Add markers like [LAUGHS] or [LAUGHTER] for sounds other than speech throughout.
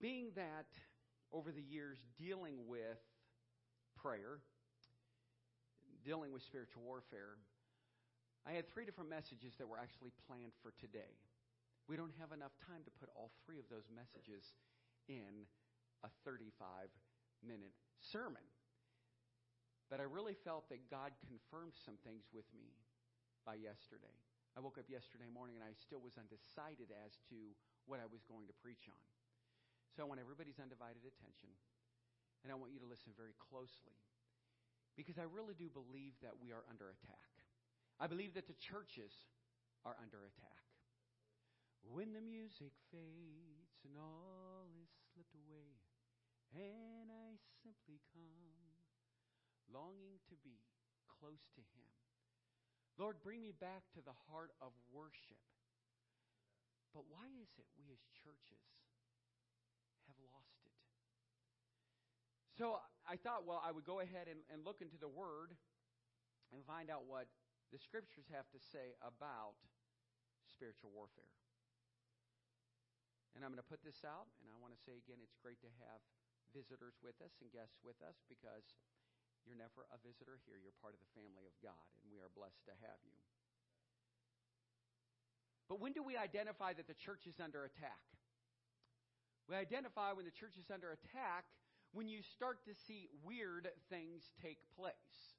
Being that over the years dealing with prayer, dealing with spiritual warfare, I had three different messages that were actually planned for today. We don't have enough time to put all three of those messages in a 35 minute sermon. But I really felt that God confirmed some things with me by yesterday. I woke up yesterday morning and I still was undecided as to what I was going to preach on. So I want everybody's undivided attention, and I want you to listen very closely because I really do believe that we are under attack. I believe that the churches are under attack. When the music fades and all is slipped away, and I simply come longing to be close to Him. Lord, bring me back to the heart of worship. But why is it we as churches have lost it? So I thought, well, I would go ahead and, and look into the Word and find out what the Scriptures have to say about spiritual warfare. And I'm going to put this out, and I want to say again, it's great to have visitors with us and guests with us because you're never a visitor here. You're part of the family of God, and we are blessed to have you. But when do we identify that the church is under attack? We identify when the church is under attack when you start to see weird things take place.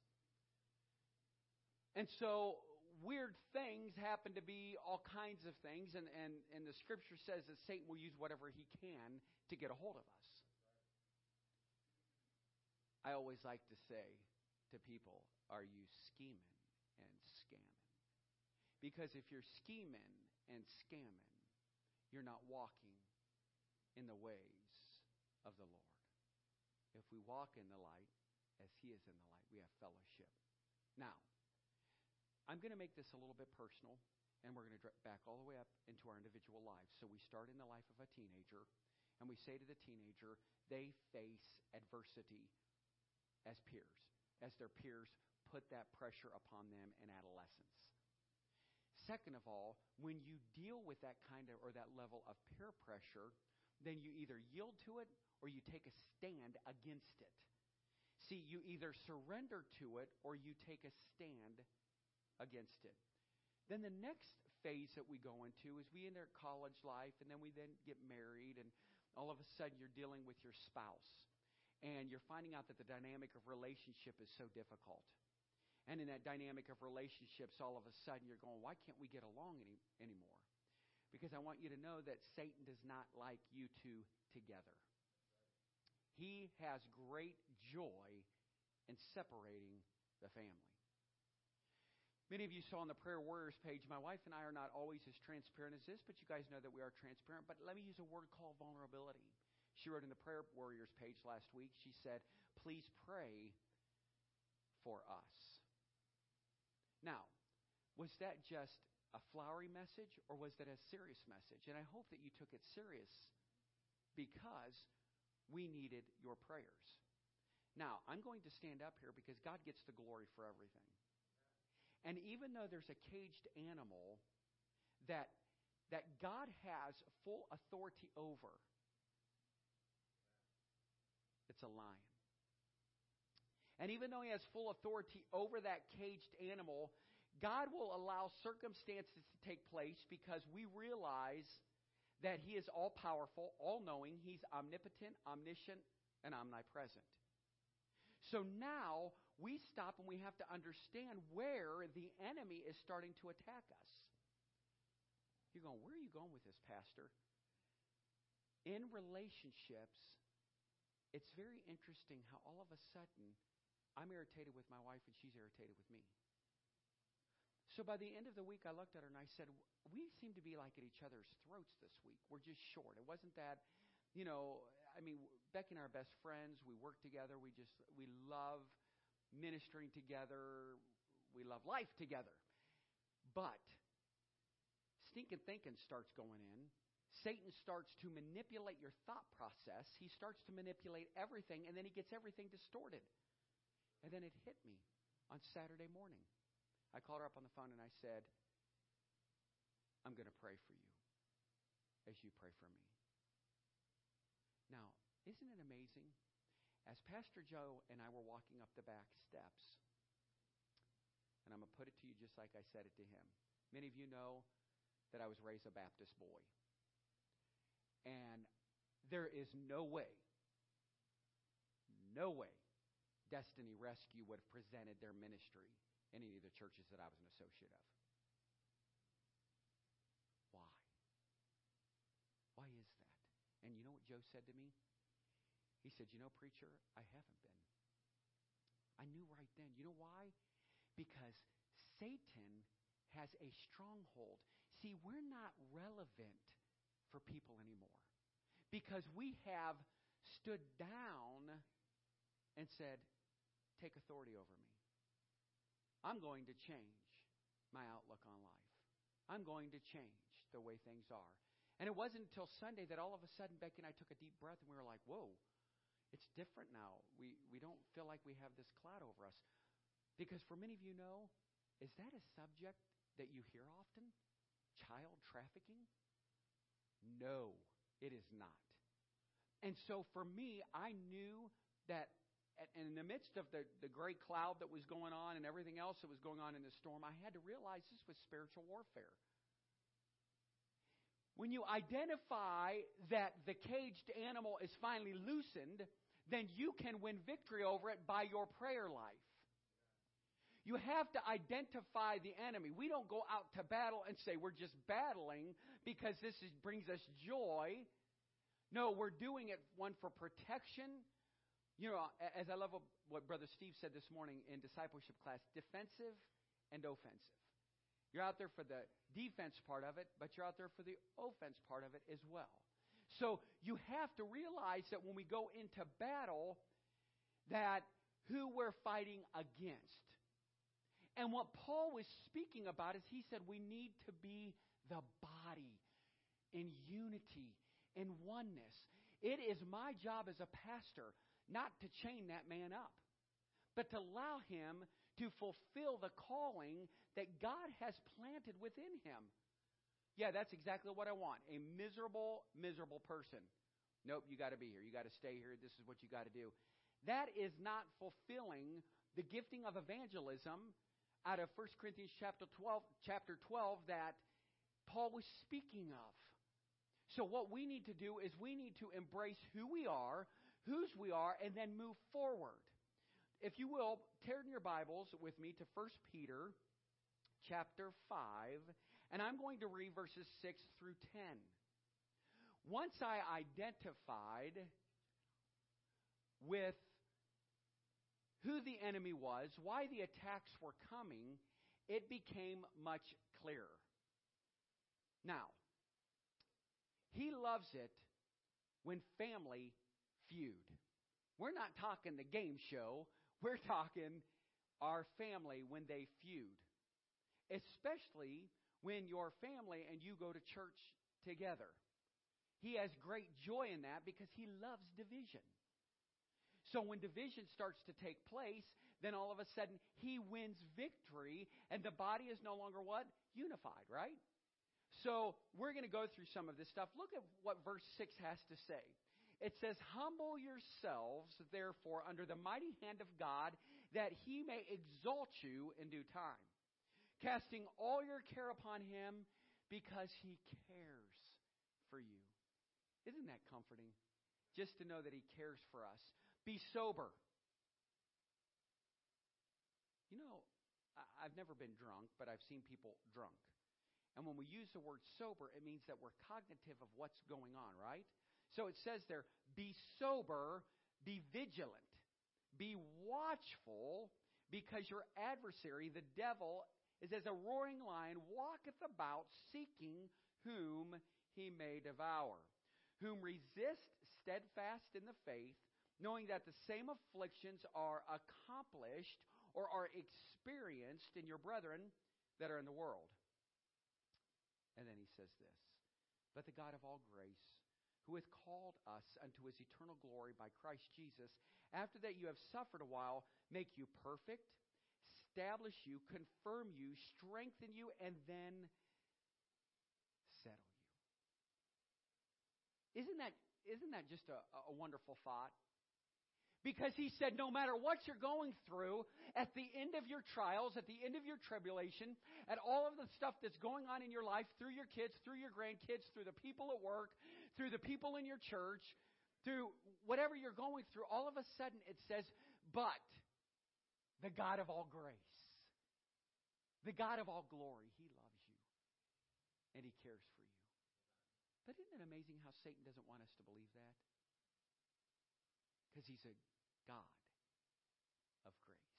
And so, weird things happen to be all kinds of things, and, and, and the scripture says that Satan will use whatever he can to get a hold of us. I always like to say to people, Are you scheming and scamming? Because if you're scheming and scamming, you're not walking in the ways of the Lord. If we walk in the light as He is in the light, we have fellowship. Now, I'm going to make this a little bit personal, and we're going to back all the way up into our individual lives. So we start in the life of a teenager, and we say to the teenager, they face adversity as peers, as their peers put that pressure upon them in adolescence. Second of all, when you deal with that kind of or that level of peer pressure, then you either yield to it or you take a stand against it. See, you either surrender to it or you take a stand against it. Then the next phase that we go into is we enter college life and then we then get married and all of a sudden you're dealing with your spouse and you're finding out that the dynamic of relationship is so difficult. And in that dynamic of relationships, all of a sudden you're going, why can't we get along any, anymore? Because I want you to know that Satan does not like you two together. He has great joy in separating the family. Many of you saw on the Prayer Warriors page, my wife and I are not always as transparent as this, but you guys know that we are transparent. But let me use a word called vulnerability. She wrote in the Prayer Warriors page last week, she said, Please pray for us. Now, was that just a flowery message or was that a serious message? And I hope that you took it serious because we needed your prayers. Now, I'm going to stand up here because God gets the glory for everything. And even though there's a caged animal that, that God has full authority over, it's a lion. And even though he has full authority over that caged animal, God will allow circumstances to take place because we realize that he is all powerful, all knowing, he's omnipotent, omniscient, and omnipresent. So now we stop and we have to understand where the enemy is starting to attack us. You're going, where are you going with this, Pastor? In relationships, it's very interesting how all of a sudden I'm irritated with my wife and she's irritated with me. So by the end of the week, I looked at her and I said, We seem to be like at each other's throats this week. We're just short. It wasn't that, you know, I mean, Becky and I are best friends. We work together. We just, we love ministering together. We love life together. But stinking thinking starts going in Satan starts to manipulate your thought process. He starts to manipulate everything, and then he gets everything distorted. And then it hit me on Saturday morning. I called her up on the phone and I said, I'm going to pray for you as you pray for me. Now, isn't it amazing? As Pastor Joe and I were walking up the back steps, and I'm going to put it to you just like I said it to him. Many of you know that I was raised a Baptist boy. And there is no way, no way Destiny Rescue would have presented their ministry in any of the churches that I was an associate of. Why? Why is that? And you know what Joe said to me? He said, You know, preacher, I haven't been. I knew right then. You know why? Because Satan has a stronghold. See, we're not relevant for people anymore because we have stood down and said, Take authority over me. I'm going to change my outlook on life. I'm going to change the way things are. And it wasn't until Sunday that all of a sudden Becky and I took a deep breath and we were like, whoa, it's different now. We, we don't feel like we have this cloud over us. Because for many of you know, is that a subject that you hear often? Child trafficking? No, it is not. And so for me, I knew that and in the midst of the, the great cloud that was going on and everything else that was going on in the storm, I had to realize this was spiritual warfare. When you identify that the caged animal is finally loosened, then you can win victory over it by your prayer life. You have to identify the enemy. We don't go out to battle and say we're just battling because this is, brings us joy. No, we're doing it, one, for protection. You know, as I love what Brother Steve said this morning in discipleship class defensive and offensive. You're out there for the defense part of it, but you're out there for the offense part of it as well. So you have to realize that when we go into battle, that who we're fighting against. And what Paul was speaking about is he said we need to be the body in unity, in oneness. It is my job as a pastor not to chain that man up, but to allow him to fulfill the calling that God has planted within him. Yeah, that's exactly what I want. A miserable, miserable person. Nope, you got to be here. You got to stay here. This is what you got to do. That is not fulfilling the gifting of evangelism out of 1 Corinthians chapter 12, chapter 12 that Paul was speaking of. So what we need to do is we need to embrace who we are, whose we are, and then move forward. If you will, turn your Bibles with me to 1 Peter chapter 5 and I'm going to read verses 6 through 10. Once I identified with who the enemy was, why the attacks were coming, it became much clearer. Now, he loves it when family feud. We're not talking the game show, we're talking our family when they feud. Especially when your family and you go to church together. He has great joy in that because he loves division. So when division starts to take place, then all of a sudden he wins victory and the body is no longer what? Unified, right? So we're going to go through some of this stuff. Look at what verse 6 has to say. It says, Humble yourselves, therefore, under the mighty hand of God, that he may exalt you in due time casting all your care upon him because he cares for you. Isn't that comforting? Just to know that he cares for us. Be sober. You know, I've never been drunk, but I've seen people drunk. And when we use the word sober, it means that we're cognitive of what's going on, right? So it says there, be sober, be vigilant, be watchful, because your adversary, the devil, is as a roaring lion walketh about seeking whom he may devour, whom resist steadfast in the faith, knowing that the same afflictions are accomplished or are experienced in your brethren that are in the world. And then he says this But the God of all grace, who hath called us unto his eternal glory by Christ Jesus, after that you have suffered a while, make you perfect, establish you, confirm you, strengthen you, and then settle you. Isn't that, isn't that just a, a wonderful thought? Because he said, no matter what you're going through, at the end of your trials, at the end of your tribulation, at all of the stuff that's going on in your life, through your kids, through your grandkids, through the people at work, through the people in your church, through whatever you're going through, all of a sudden it says, but the God of all grace, the God of all glory, he loves you and he cares for you. But isn't it amazing how Satan doesn't want us to believe that? Because he's a God of grace,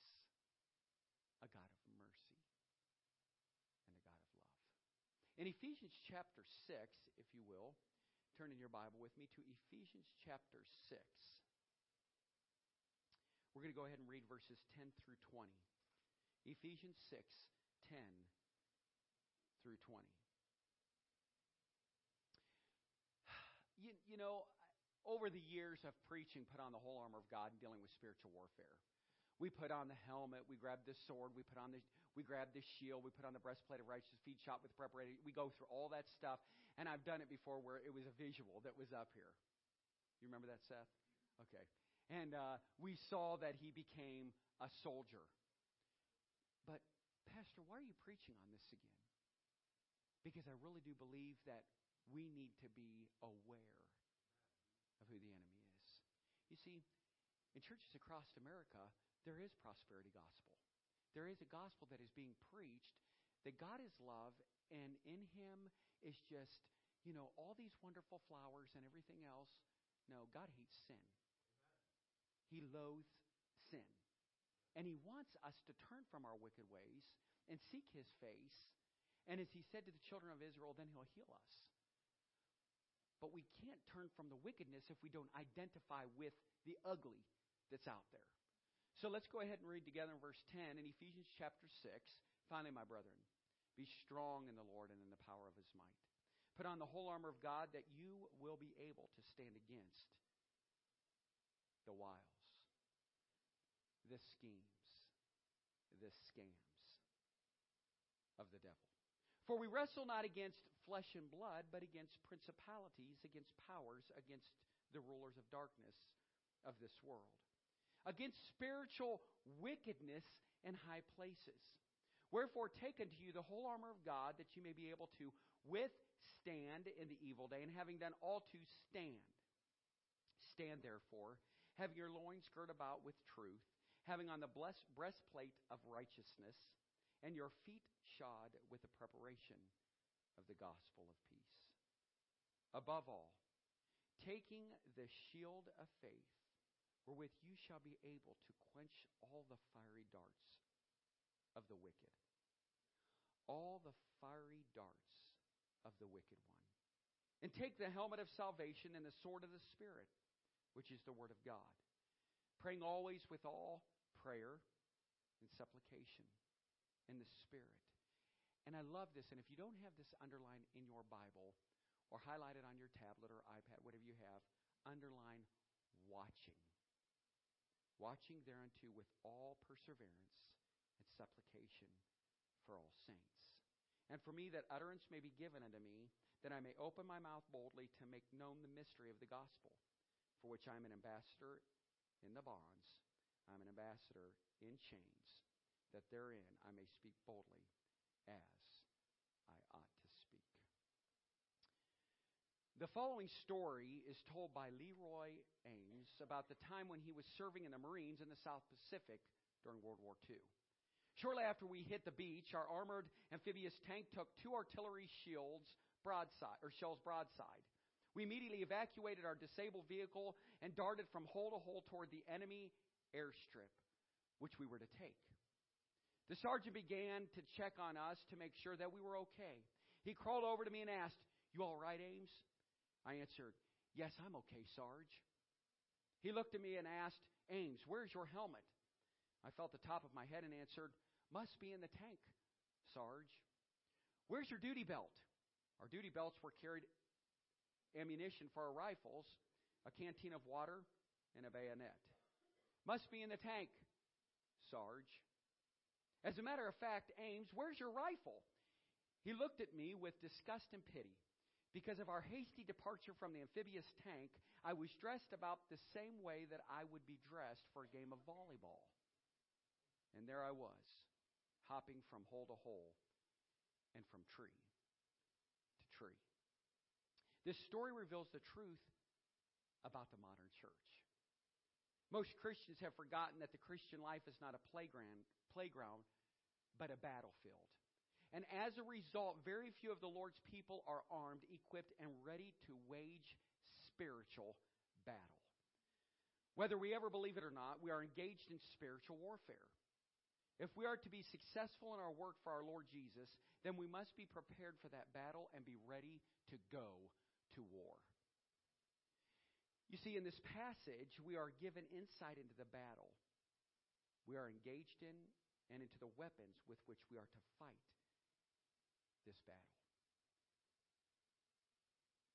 a God of mercy, and a God of love. In Ephesians chapter 6, if you will, turn in your Bible with me to Ephesians chapter 6. We're going to go ahead and read verses 10 through 20. Ephesians 6, 10 through 20. You, you know, over the years of preaching, put on the whole armor of God and dealing with spiritual warfare. We put on the helmet, we grab the sword, we put on the we grab the shield, we put on the breastplate of righteousness, feet shot with preparation. We go through all that stuff, and I've done it before where it was a visual that was up here. You remember that, Seth? Okay. And uh, we saw that he became a soldier. But Pastor, why are you preaching on this again? Because I really do believe that we need to be aware of who the enemy is. You see, in churches across America, there is prosperity gospel. There is a gospel that is being preached that God is love and in him is just, you know, all these wonderful flowers and everything else. No, God hates sin. He loathes sin. And he wants us to turn from our wicked ways and seek his face. And as he said to the children of Israel, then he'll heal us. But we can't turn from the wickedness if we don't identify with the ugly that's out there. So let's go ahead and read together in verse 10 in Ephesians chapter 6. Finally, my brethren, be strong in the Lord and in the power of his might. Put on the whole armor of God that you will be able to stand against the wiles, the schemes, the scams of the devil. For we wrestle not against flesh and blood, but against principalities, against powers, against the rulers of darkness of this world, against spiritual wickedness in high places. Wherefore, take unto you the whole armor of God, that you may be able to withstand in the evil day, and having done all to stand. Stand therefore, having your loins girt about with truth, having on the breastplate of righteousness and your feet shod with the preparation of the gospel of peace. Above all, taking the shield of faith, wherewith you shall be able to quench all the fiery darts of the wicked. All the fiery darts of the wicked one. And take the helmet of salvation and the sword of the Spirit, which is the Word of God, praying always with all prayer and supplication in the Spirit. And I love this. And if you don't have this underlined in your Bible or highlighted on your tablet or iPad, whatever you have, underline watching. Watching thereunto with all perseverance supplication for all saints. And for me, that utterance may be given unto me, that I may open my mouth boldly to make known the mystery of the gospel, for which I am an ambassador in the bonds, I am an ambassador in chains that therein I may speak boldly as I ought to speak. The following story is told by Leroy Ames about the time when he was serving in the Marines in the South Pacific during World War II. Shortly after we hit the beach, our armored amphibious tank took two artillery shields broadside or shells broadside. We immediately evacuated our disabled vehicle and darted from hole to hole toward the enemy airstrip, which we were to take. The sergeant began to check on us to make sure that we were okay. He crawled over to me and asked, You all right, Ames? I answered, Yes, I'm okay, Sarge. He looked at me and asked, Ames, where's your helmet? I felt the top of my head and answered, Must be in the tank, Sarge. Where's your duty belt? Our duty belts were carried ammunition for our rifles, a canteen of water, and a bayonet. Must be in the tank, Sarge. As a matter of fact, Ames, where's your rifle? He looked at me with disgust and pity. Because of our hasty departure from the amphibious tank, I was dressed about the same way that I would be dressed for a game of volleyball. And there I was, hopping from hole to hole and from tree to tree. This story reveals the truth about the modern church. Most Christians have forgotten that the Christian life is not a playground, playground but a battlefield. And as a result, very few of the Lord's people are armed, equipped, and ready to wage spiritual battle. Whether we ever believe it or not, we are engaged in spiritual warfare. If we are to be successful in our work for our Lord Jesus, then we must be prepared for that battle and be ready to go to war. You see, in this passage, we are given insight into the battle we are engaged in and into the weapons with which we are to fight this battle.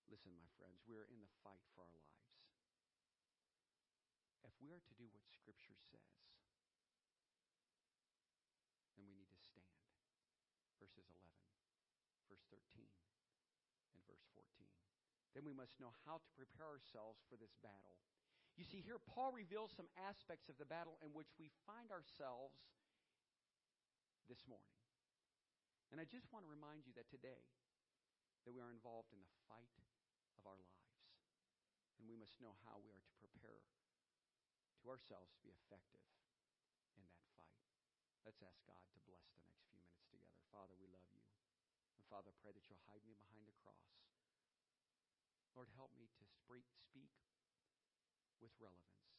Listen, my friends, we're in the fight for our lives. If we are to do what Scripture says, then we need to stand. Verses 11, verse 13, and verse 14. Then we must know how to prepare ourselves for this battle. You see, here Paul reveals some aspects of the battle in which we find ourselves this morning. And I just want to remind you that today that we are involved in the fight of our lives. And we must know how we are to prepare to ourselves to be effective in that fight. Let's ask God to bless the next few minutes together. Father, we love you. And Father, I pray that you'll hide me behind the cross. Lord, help me to speak with relevance,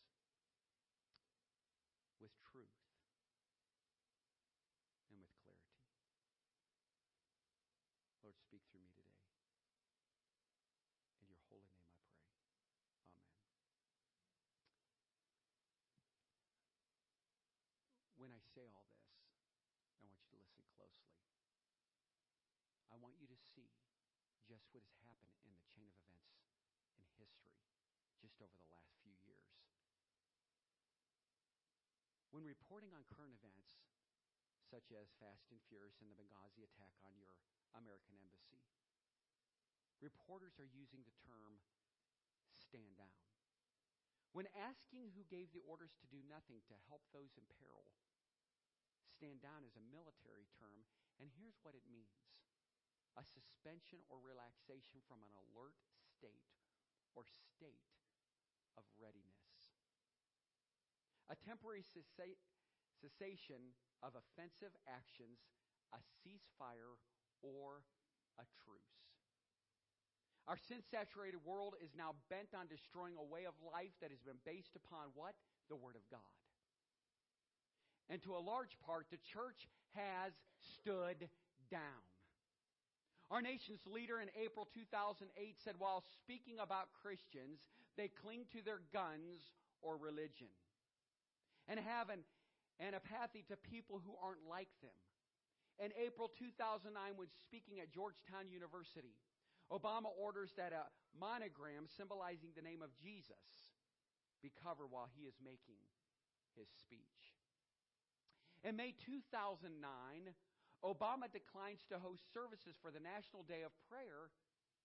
with truth, and with clarity. Lord, speak through me today. In your holy name I pray. Amen. When I say all this, I want you to listen closely. I want you to see just what has happened in the chain of events in history just over the last few years. When reporting on current events, such as Fast and Furious and the Benghazi attack on your American Embassy. Reporters are using the term stand down. When asking who gave the orders to do nothing to help those in peril, stand down is a military term, and here's what it means a suspension or relaxation from an alert state or state of readiness. A temporary cessation of offensive actions, a ceasefire or a truce. Our sin saturated world is now bent on destroying a way of life that has been based upon what? The Word of God. And to a large part, the church has stood down. Our nation's leader in April 2008 said while speaking about Christians, they cling to their guns or religion and have an antipathy to people who aren't like them in April 2009, when speaking at Georgetown University, Obama orders that a monogram symbolizing the name of Jesus be covered while he is making his speech. In May 2009, Obama declines to host services for the National Day of Prayer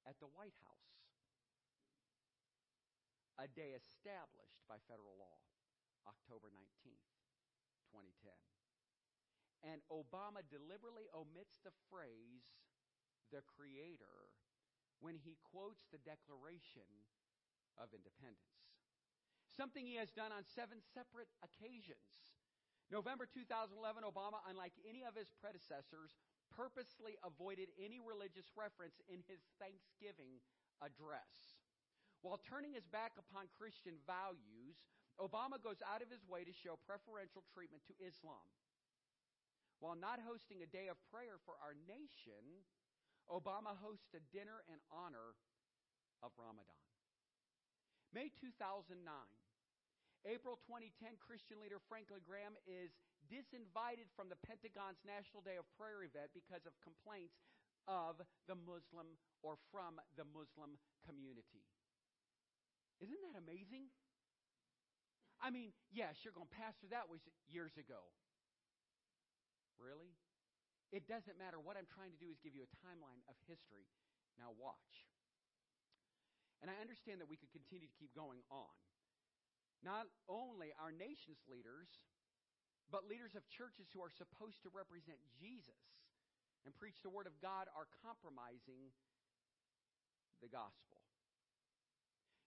at the White House, a day established by federal law, October 19th, 2010. And Obama deliberately omits the phrase, the Creator, when he quotes the Declaration of Independence. Something he has done on seven separate occasions. November 2011, Obama, unlike any of his predecessors, purposely avoided any religious reference in his Thanksgiving address. While turning his back upon Christian values, Obama goes out of his way to show preferential treatment to Islam. While not hosting a day of prayer for our nation, Obama hosts a dinner in honor of Ramadan. May 2009, April 2010, Christian leader Franklin Graham is disinvited from the Pentagon's National Day of Prayer event because of complaints of the Muslim or from the Muslim community. Isn't that amazing? I mean, yes, you're going, to Pastor, that was years ago. Really? It doesn't matter. What I'm trying to do is give you a timeline of history. Now, watch. And I understand that we could continue to keep going on. Not only our nation's leaders, but leaders of churches who are supposed to represent Jesus and preach the Word of God are compromising the gospel.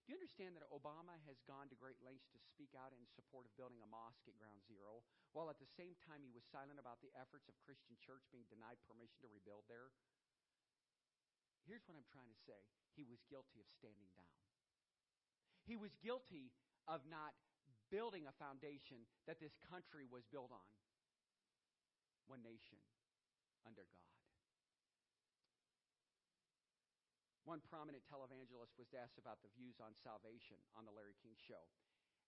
Do you understand that Obama has gone to great lengths to speak out in support of building a mosque at Ground Zero, while at the same time he was silent about the efforts of Christian Church being denied permission to rebuild there? Here's what I'm trying to say he was guilty of standing down. He was guilty of not building a foundation that this country was built on. One nation under God. One prominent televangelist was asked about the views on salvation on the Larry King show.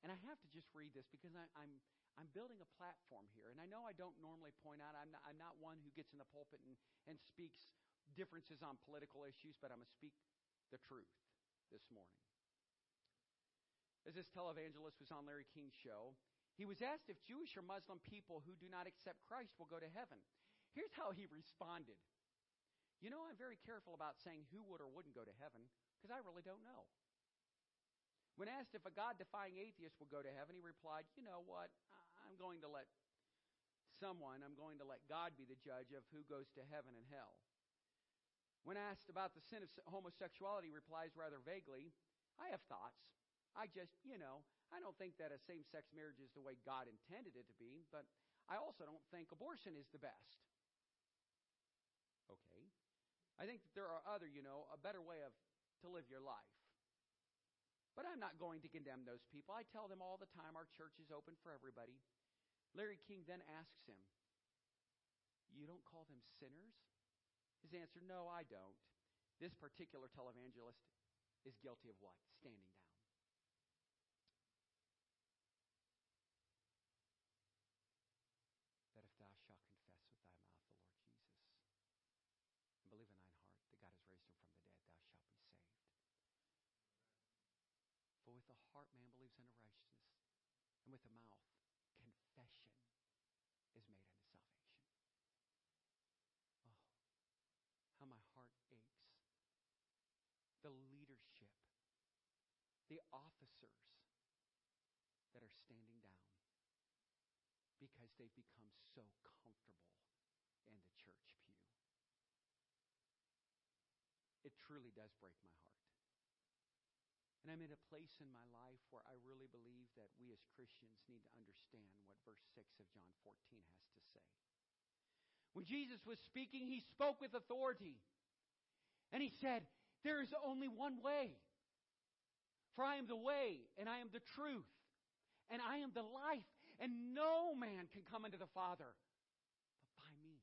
And I have to just read this because I, am I'm, I'm building a platform here. And I know I don't normally point out, I'm not, I'm not one who gets in the pulpit and, and speaks differences on political issues, but I'm going to speak the truth this morning. As this televangelist was on Larry King's show, he was asked if Jewish or Muslim people who do not accept Christ will go to heaven. Here's how he responded you know, I'm very careful about saying who would or wouldn't go to heaven because I really don't know. When asked if a God defying atheist will go to heaven, he replied, You know what? I'm going to let someone, I'm going to let God be the judge of who goes to heaven and hell. When asked about the sin of homosexuality, he replies rather vaguely, I have thoughts. I just, you know, I don't think that a same sex marriage is the way God intended it to be, but I also don't think abortion is the best. Okay. I think that there are other, you know, a better way of to live your life. But I'm not going to condemn those people. I tell them all the time our church is open for everybody. Larry King then asks him, You don't call them sinners? His answer, No, I don't. This particular televangelist is guilty of what? Standing down. Heart man believes unto righteousness, and with the mouth confession is made unto salvation. Oh, how my heart aches. The leadership, the officers that are standing down because they've become so comfortable in the church pew. It truly does break my heart. And I'm in a place in my life where I really believe that we as Christians need to understand what verse 6 of John 14 has to say. When Jesus was speaking, he spoke with authority. And he said, There is only one way. For I am the way, and I am the truth, and I am the life, and no man can come unto the Father but by me.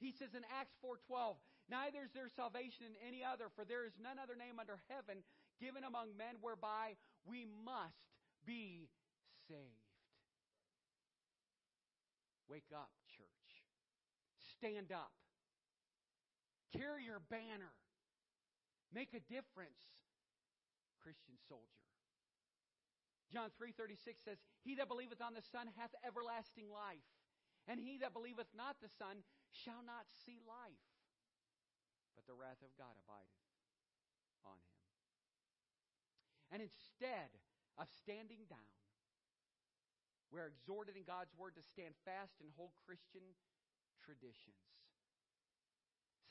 He says in Acts 4:12, Neither is there salvation in any other, for there is none other name under heaven given among men whereby we must be saved. Wake up, church. Stand up. Carry your banner. Make a difference, Christian soldier. John 3:36 says, "He that believeth on the Son hath everlasting life, and he that believeth not the Son shall not see life, but the wrath of God abideth on him. And instead of standing down, we're exhorted in God's word to stand fast and hold Christian traditions.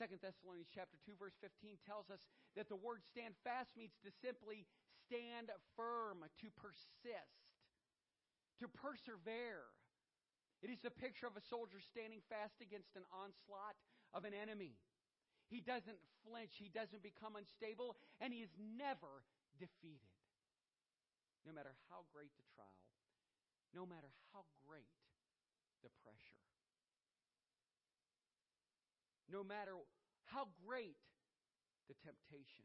2 Thessalonians chapter 2 verse 15 tells us that the word stand fast means to simply stand firm, to persist, to persevere. It is the picture of a soldier standing fast against an onslaught of an enemy. He doesn't flinch, he doesn't become unstable, and he is never defeated. No matter how great the trial, no matter how great the pressure, no matter how great the temptation,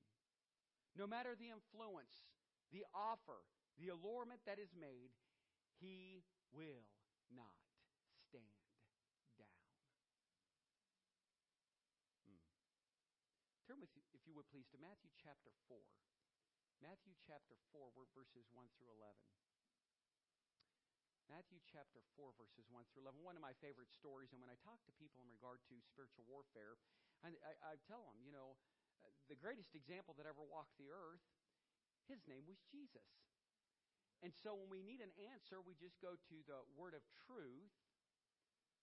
no matter the influence, the offer, the allurement that is made, he will not stand. Turn with, if you would please, to Matthew chapter 4. Matthew chapter 4, verses 1 through 11. Matthew chapter 4, verses 1 through 11. One of my favorite stories, and when I talk to people in regard to spiritual warfare, I, I, I tell them, you know, the greatest example that ever walked the earth, his name was Jesus. And so when we need an answer, we just go to the word of truth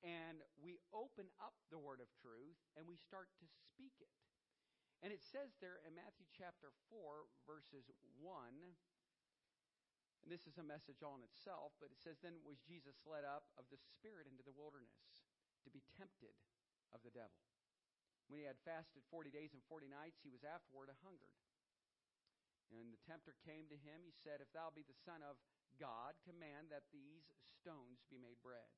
and we open up the word of truth and we start to speak it. And it says there in Matthew chapter 4, verses 1, and this is a message all in itself, but it says, Then was Jesus led up of the Spirit into the wilderness to be tempted of the devil. When he had fasted 40 days and 40 nights, he was afterward hungered. And the tempter came to him. He said, If thou be the Son of God, command that these stones be made bread.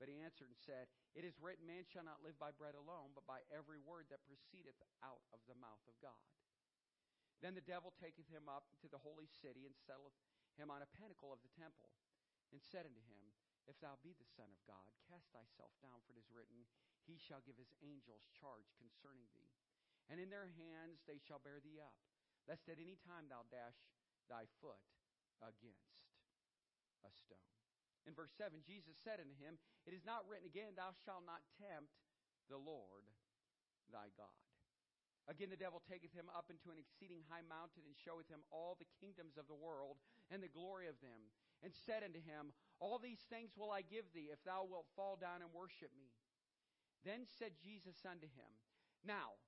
But he answered and said, It is written, Man shall not live by bread alone, but by every word that proceedeth out of the mouth of God. Then the devil taketh him up to the holy city and setteth him on a pinnacle of the temple, and said unto him, If thou be the Son of God, cast thyself down, for it is written, He shall give his angels charge concerning thee. And in their hands they shall bear thee up, lest at any time thou dash thy foot against a stone. In verse 7, Jesus said unto him, It is not written again, Thou shalt not tempt the Lord thy God. Again, the devil taketh him up into an exceeding high mountain and showeth him all the kingdoms of the world and the glory of them, and said unto him, All these things will I give thee, if thou wilt fall down and worship me. Then said Jesus unto him, Now,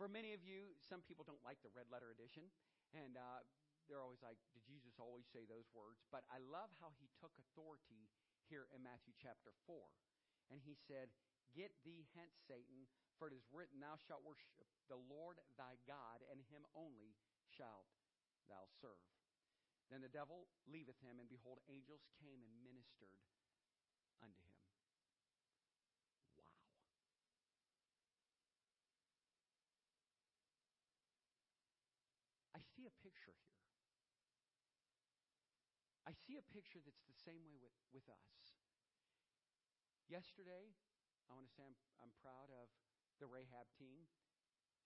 for many of you, some people don't like the red letter edition, and uh, they're always like, Did Jesus always say those words? But I love how he took authority here in Matthew chapter 4. And he said, Get thee hence, Satan, for it is written, Thou shalt worship the Lord thy God, and him only shalt thou serve. Then the devil leaveth him, and behold, angels came and ministered unto him. Wow. I see a picture here. I a picture that's the same way with, with us. Yesterday, I want to say I'm, I'm proud of the Rahab team.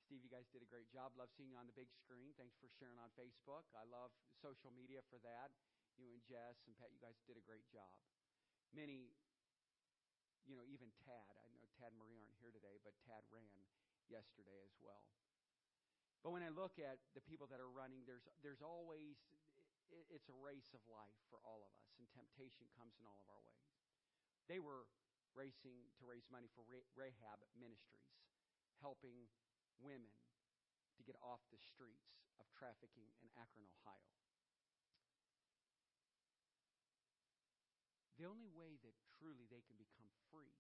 Steve, you guys did a great job. Love seeing you on the big screen. Thanks for sharing on Facebook. I love social media for that. You and Jess and Pat, you guys did a great job. Many, you know, even Tad. I know Tad and Marie aren't here today, but Tad ran yesterday as well. But when I look at the people that are running, there's there's always it's a race of life for all of us, and temptation comes in all of our ways. They were racing to raise money for Rahab Ministries, helping women to get off the streets of trafficking in Akron, Ohio. The only way that truly they can become free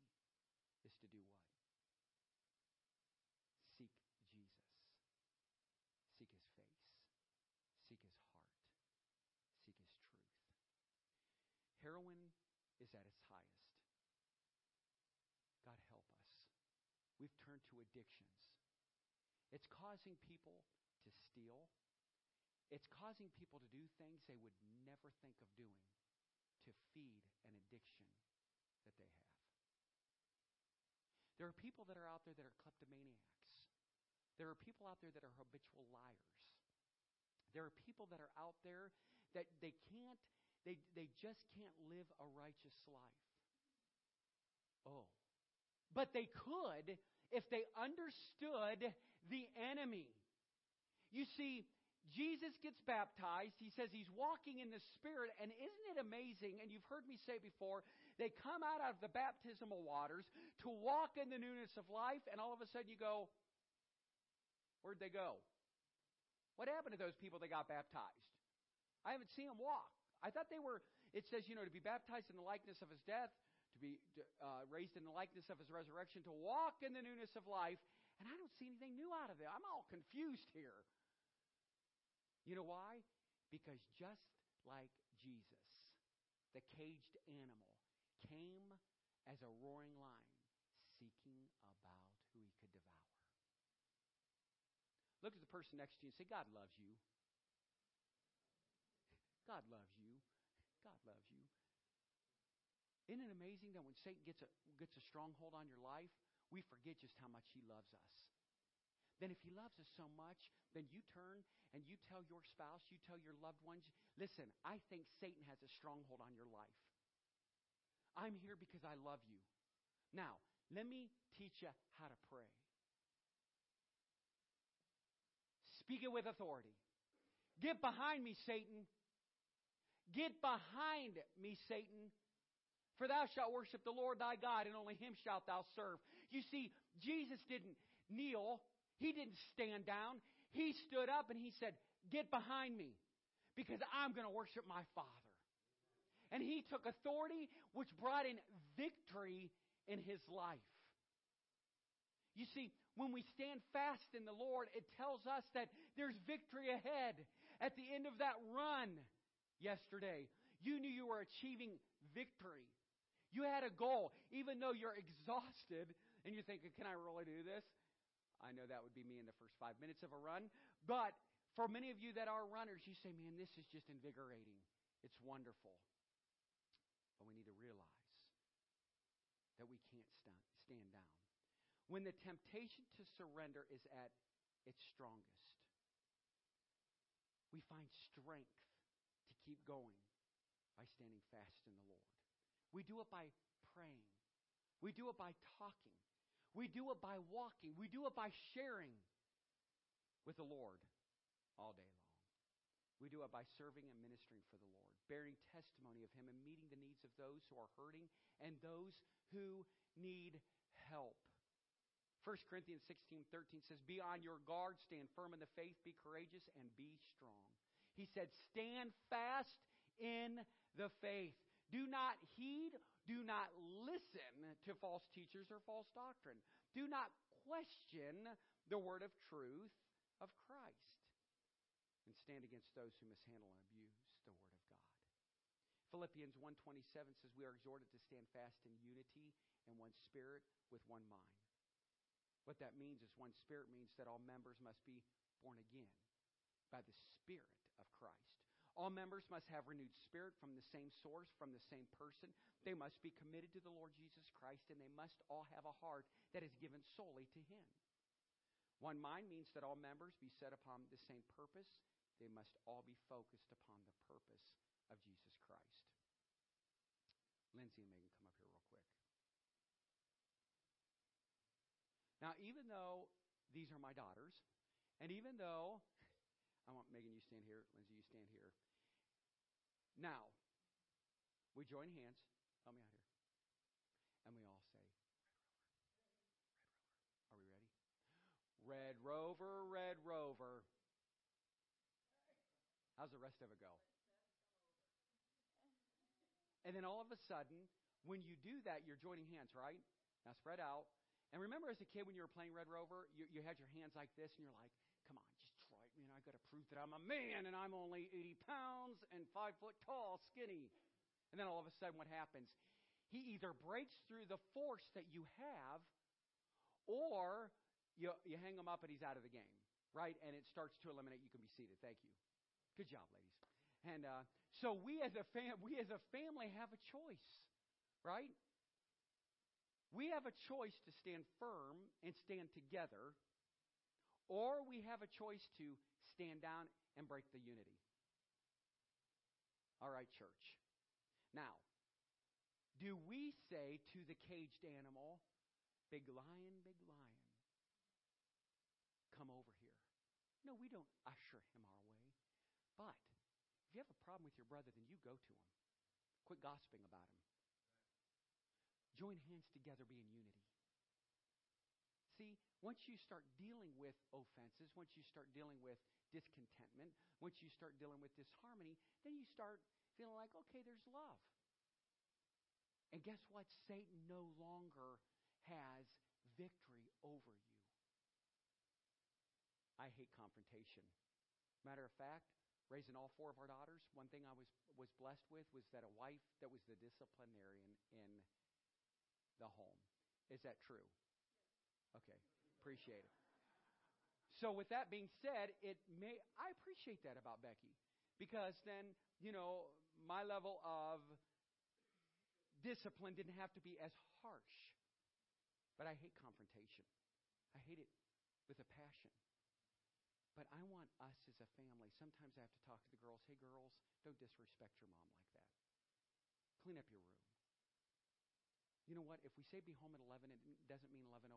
is to do what? Seek Jesus. Seek his face. Seek his heart seek his truth. Heroin is at its highest. God help us. We've turned to addictions. It's causing people to steal. It's causing people to do things they would never think of doing to feed an addiction that they have. There are people that are out there that are kleptomaniacs. There are people out there that are habitual liars. There are people that are out there that they can't, they, they just can't live a righteous life. Oh. But they could if they understood the enemy. You see, Jesus gets baptized. He says he's walking in the Spirit. And isn't it amazing? And you've heard me say before, they come out of the baptismal waters to walk in the newness of life. And all of a sudden you go, Where'd they go? What happened to those people that got baptized? I haven't seen them walk. I thought they were, it says, you know, to be baptized in the likeness of his death, be uh, raised in the likeness of his resurrection, to walk in the newness of life. And I don't see anything new out of it. I'm all confused here. You know why? Because just like Jesus, the caged animal came as a roaring lion, seeking about who he could devour. Look at the person next to you and say, God loves you. God loves you. God loves you. Isn't it amazing that when Satan gets a, gets a stronghold on your life, we forget just how much he loves us? Then, if he loves us so much, then you turn and you tell your spouse, you tell your loved ones, listen, I think Satan has a stronghold on your life. I'm here because I love you. Now, let me teach you how to pray. speak it with authority. Get behind me, Satan. Get behind me, Satan. For thou shalt worship the Lord thy God, and only him shalt thou serve. You see, Jesus didn't kneel, he didn't stand down. He stood up and he said, Get behind me, because I'm going to worship my Father. And he took authority, which brought in victory in his life. You see, when we stand fast in the Lord, it tells us that there's victory ahead. At the end of that run yesterday, you knew you were achieving victory. You had a goal, even though you're exhausted and you're thinking, can I really do this? I know that would be me in the first five minutes of a run. But for many of you that are runners, you say, man, this is just invigorating. It's wonderful. But we need to realize that we can't stand, down. When the temptation to surrender is at its strongest, we find strength to keep going by standing fast in the Lord. We do it by praying. We do it by talking. We do it by walking. We do it by sharing with the Lord all day long. We do it by serving and ministering for the Lord, bearing testimony of Him and meeting the needs of those who are hurting and those who need help. 1 Corinthians 16 13 says, Be on your guard, stand firm in the faith, be courageous, and be strong. He said, Stand fast in the faith. Do not heed, do not listen to false teachers or false doctrine. Do not question the word of truth of Christ. And stand against those who mishandle and abuse the word of God. Philippians 1:27 says we are exhorted to stand fast in unity and one spirit with one mind. What that means is one spirit means that all members must be born again by the Spirit of Christ. All members must have renewed spirit from the same source, from the same person. They must be committed to the Lord Jesus Christ, and they must all have a heart that is given solely to Him. One mind means that all members be set upon the same purpose. They must all be focused upon the purpose of Jesus Christ. Lindsay and Megan, come up here real quick. Now, even though these are my daughters, and even though I want Megan, you stand here, Lindsay, you stand here. Now, we join hands. Help me out here. And we all say, Red Rover. Are we ready? Red Rover, Red Rover. How's the rest of it go? And then all of a sudden, when you do that, you're joining hands, right? Now spread out. And remember as a kid when you were playing Red Rover, you, you had your hands like this and you're like, come on, just try it. Man, I got to prove that I'm a man and I'm only 80 pounds and five foot tall, skinny. And then all of a sudden what happens? He either breaks through the force that you have or you, you hang him up and he's out of the game, right? And it starts to eliminate. You can be seated. Thank you. Good job, ladies. And uh, so we as a fam- we as a family have a choice, right? We have a choice to stand firm and stand together, or we have a choice to stand down and break the unity. All right, church. Now, do we say to the caged animal, Big lion, big lion, come over here? No, we don't usher him our way. But if you have a problem with your brother, then you go to him. Quit gossiping about him. Join hands together, be in unity. See, once you start dealing with offenses, once you start dealing with discontentment, once you start dealing with disharmony, then you start feeling like, okay, there's love. And guess what? Satan no longer has victory over you. I hate confrontation. Matter of fact, raising all four of our daughters, one thing I was, was blessed with was that a wife that was the disciplinarian in the home. Is that true? Okay, appreciate it. So with that being said, it may I appreciate that about Becky because then, you know, my level of discipline didn't have to be as harsh. But I hate confrontation. I hate it with a passion. But I want us as a family, sometimes I have to talk to the girls, hey girls, don't disrespect your mom like that. Clean up your room. You know what? If we say be home at 11, it doesn't mean 11.01.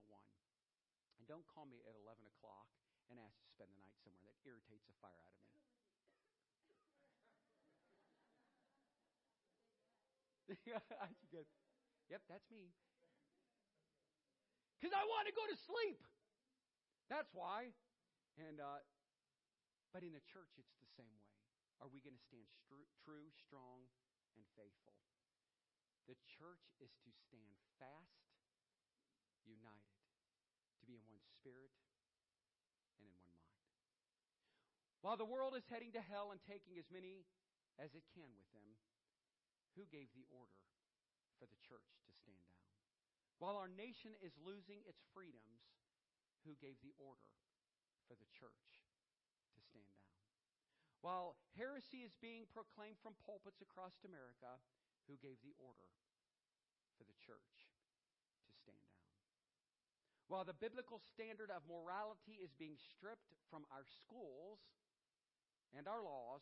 And don't call me at 11 o'clock and ask to spend the night somewhere. That irritates the fire out of me. [LAUGHS] yep, that's me. Because I want to go to sleep. That's why. And uh, but in the church, it's the same way. Are we going to stand stru- true, strong, and faithful? The church is to stand fast, united, to be in one spirit and in one mind. While the world is heading to hell and taking as many as it can with them, who gave the order for the church to stand down? While our nation is losing its freedoms, who gave the order for the church to stand down? While heresy is being proclaimed from pulpits across America, who gave the order for the church? While the biblical standard of morality is being stripped from our schools and our laws,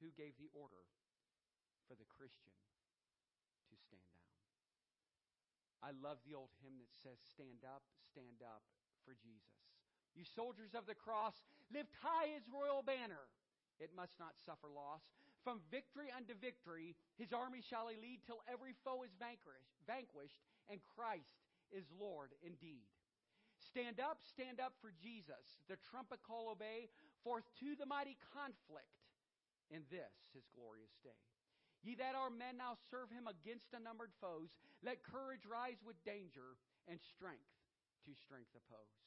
who gave the order for the Christian to stand down? I love the old hymn that says, Stand up, stand up for Jesus. You soldiers of the cross, lift high his royal banner. It must not suffer loss. From victory unto victory, his army shall he lead till every foe is vanquished, and Christ is Lord indeed. Stand up, stand up for Jesus. The trumpet call obey, forth to the mighty conflict in this his glorious day. Ye that are men now serve him against unnumbered foes. Let courage rise with danger and strength to strength oppose.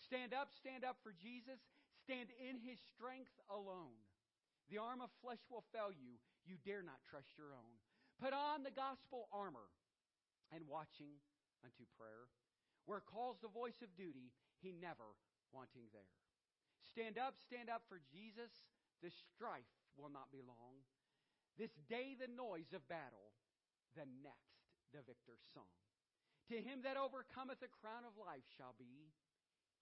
Stand up, stand up for Jesus. Stand in his strength alone. The arm of flesh will fail you. You dare not trust your own. Put on the gospel armor and watching unto prayer. Where calls the voice of duty, he never wanting there. Stand up, stand up for Jesus. The strife will not be long. This day the noise of battle, the next the victor's song. To him that overcometh a crown of life shall be,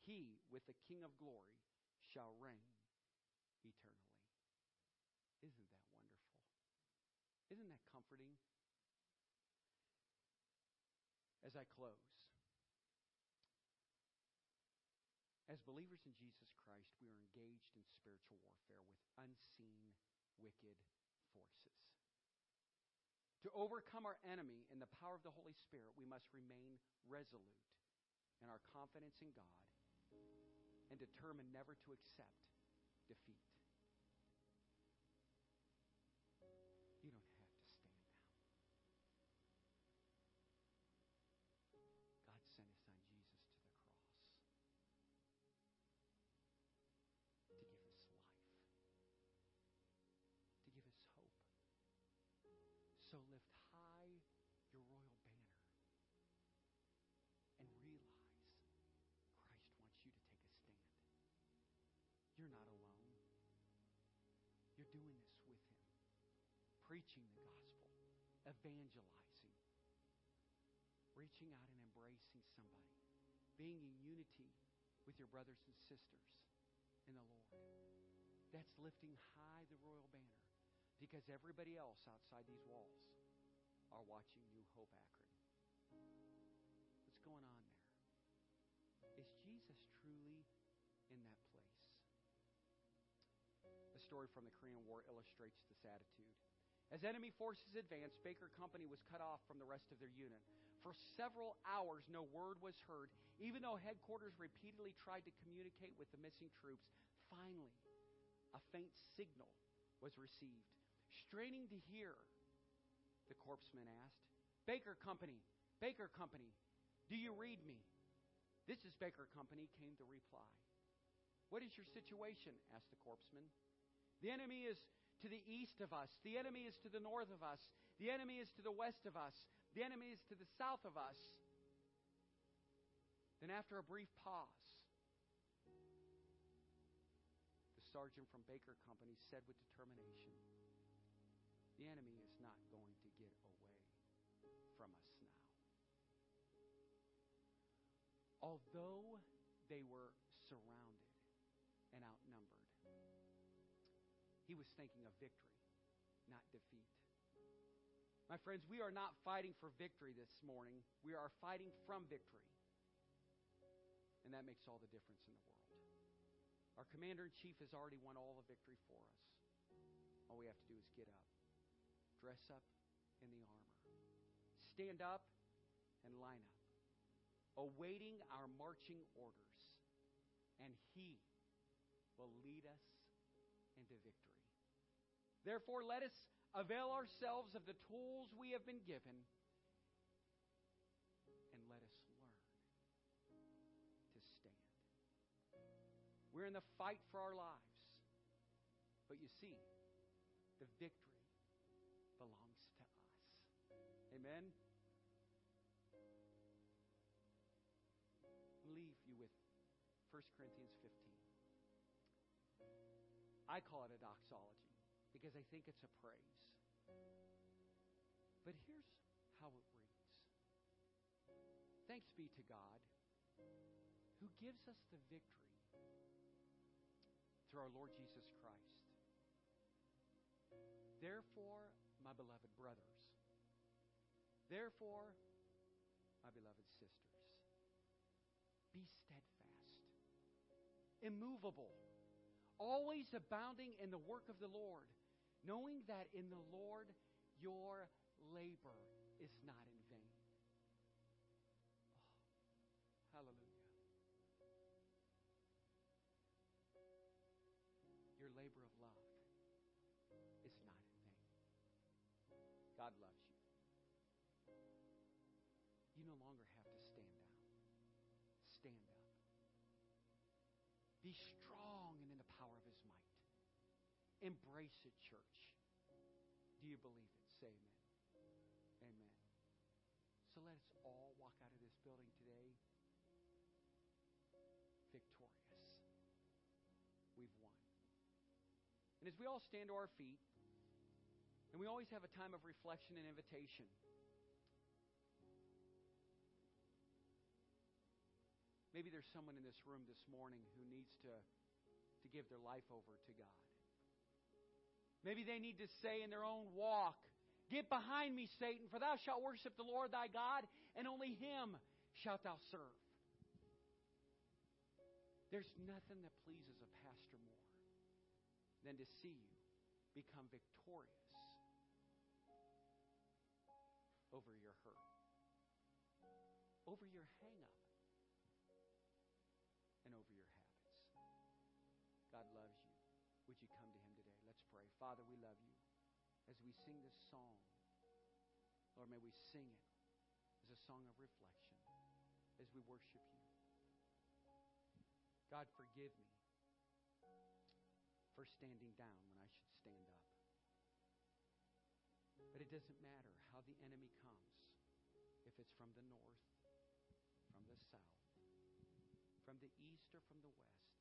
he with the King of glory shall reign eternally. Isn't that wonderful? Isn't that comforting? As I close, as believers in Jesus Christ, we are engaged in spiritual warfare with unseen, wicked forces. To overcome our enemy in the power of the Holy Spirit, we must remain resolute in our confidence in God and determined never to accept defeat. Preaching the gospel, evangelizing, reaching out and embracing somebody, being in unity with your brothers and sisters in the Lord. That's lifting high the royal banner because everybody else outside these walls are watching New Hope Akron. What's going on there? Is Jesus truly in that place? A story from the Korean War illustrates this attitude. As enemy forces advanced, Baker Company was cut off from the rest of their unit. For several hours, no word was heard, even though headquarters repeatedly tried to communicate with the missing troops. Finally, a faint signal was received. Straining to hear, the corpsman asked, Baker Company, Baker Company, do you read me? This is Baker Company, came the reply. What is your situation? asked the corpsman. The enemy is to the east of us. The enemy is to the north of us. The enemy is to the west of us. The enemy is to the south of us. Then, after a brief pause, the sergeant from Baker Company said with determination, the enemy is not going to get away from us now. Although they were surrounded and outnumbered, he was thinking of victory, not defeat. My friends, we are not fighting for victory this morning. We are fighting from victory. And that makes all the difference in the world. Our commander in chief has already won all the victory for us. All we have to do is get up, dress up in the armor, stand up, and line up, awaiting our marching orders. And He will lead us victory. Therefore, let us avail ourselves of the tools we have been given and let us learn to stand. We're in the fight for our lives. But you see, the victory belongs to us. Amen? leave you with 1 Corinthians 15. I call it a doxology because I think it's a praise. But here's how it reads Thanks be to God who gives us the victory through our Lord Jesus Christ. Therefore, my beloved brothers, therefore, my beloved sisters, be steadfast, immovable, always abounding in the work of the Lord, knowing that in the Lord your labor is not in vain. Oh, hallelujah. Your labor of love is not in vain. God loves you. You no longer have to stand down. Stand up. Be strong Embrace it, church. Do you believe it? Say amen. Amen. So let us all walk out of this building today victorious. We've won. And as we all stand to our feet, and we always have a time of reflection and invitation. Maybe there's someone in this room this morning who needs to, to give their life over to God. Maybe they need to say in their own walk, Get behind me, Satan, for thou shalt worship the Lord thy God, and only him shalt thou serve. There's nothing that pleases a pastor more than to see you become victorious over your hurt, over your hang Father, we love you. As we sing this song, Lord, may we sing it as a song of reflection as we worship you. God, forgive me for standing down when I should stand up. But it doesn't matter how the enemy comes, if it's from the north, from the south, from the east, or from the west.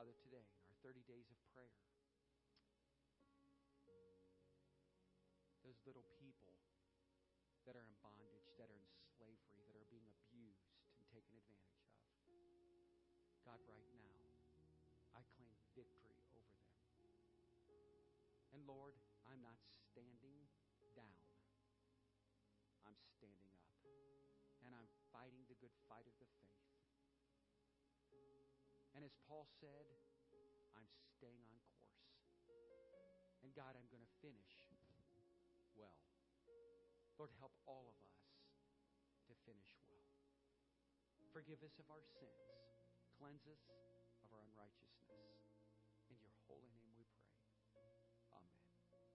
Father, today, in our 30 days of prayer, those little people that are in bondage, that are in slavery, that are being abused and taken advantage of. God, right now, I claim victory over them. And Lord, I'm not standing down. I'm standing up. And I'm fighting the good fight of the faith. As Paul said, I'm staying on course. And God, I'm going to finish well. Lord, help all of us to finish well. Forgive us of our sins. Cleanse us of our unrighteousness. In your holy name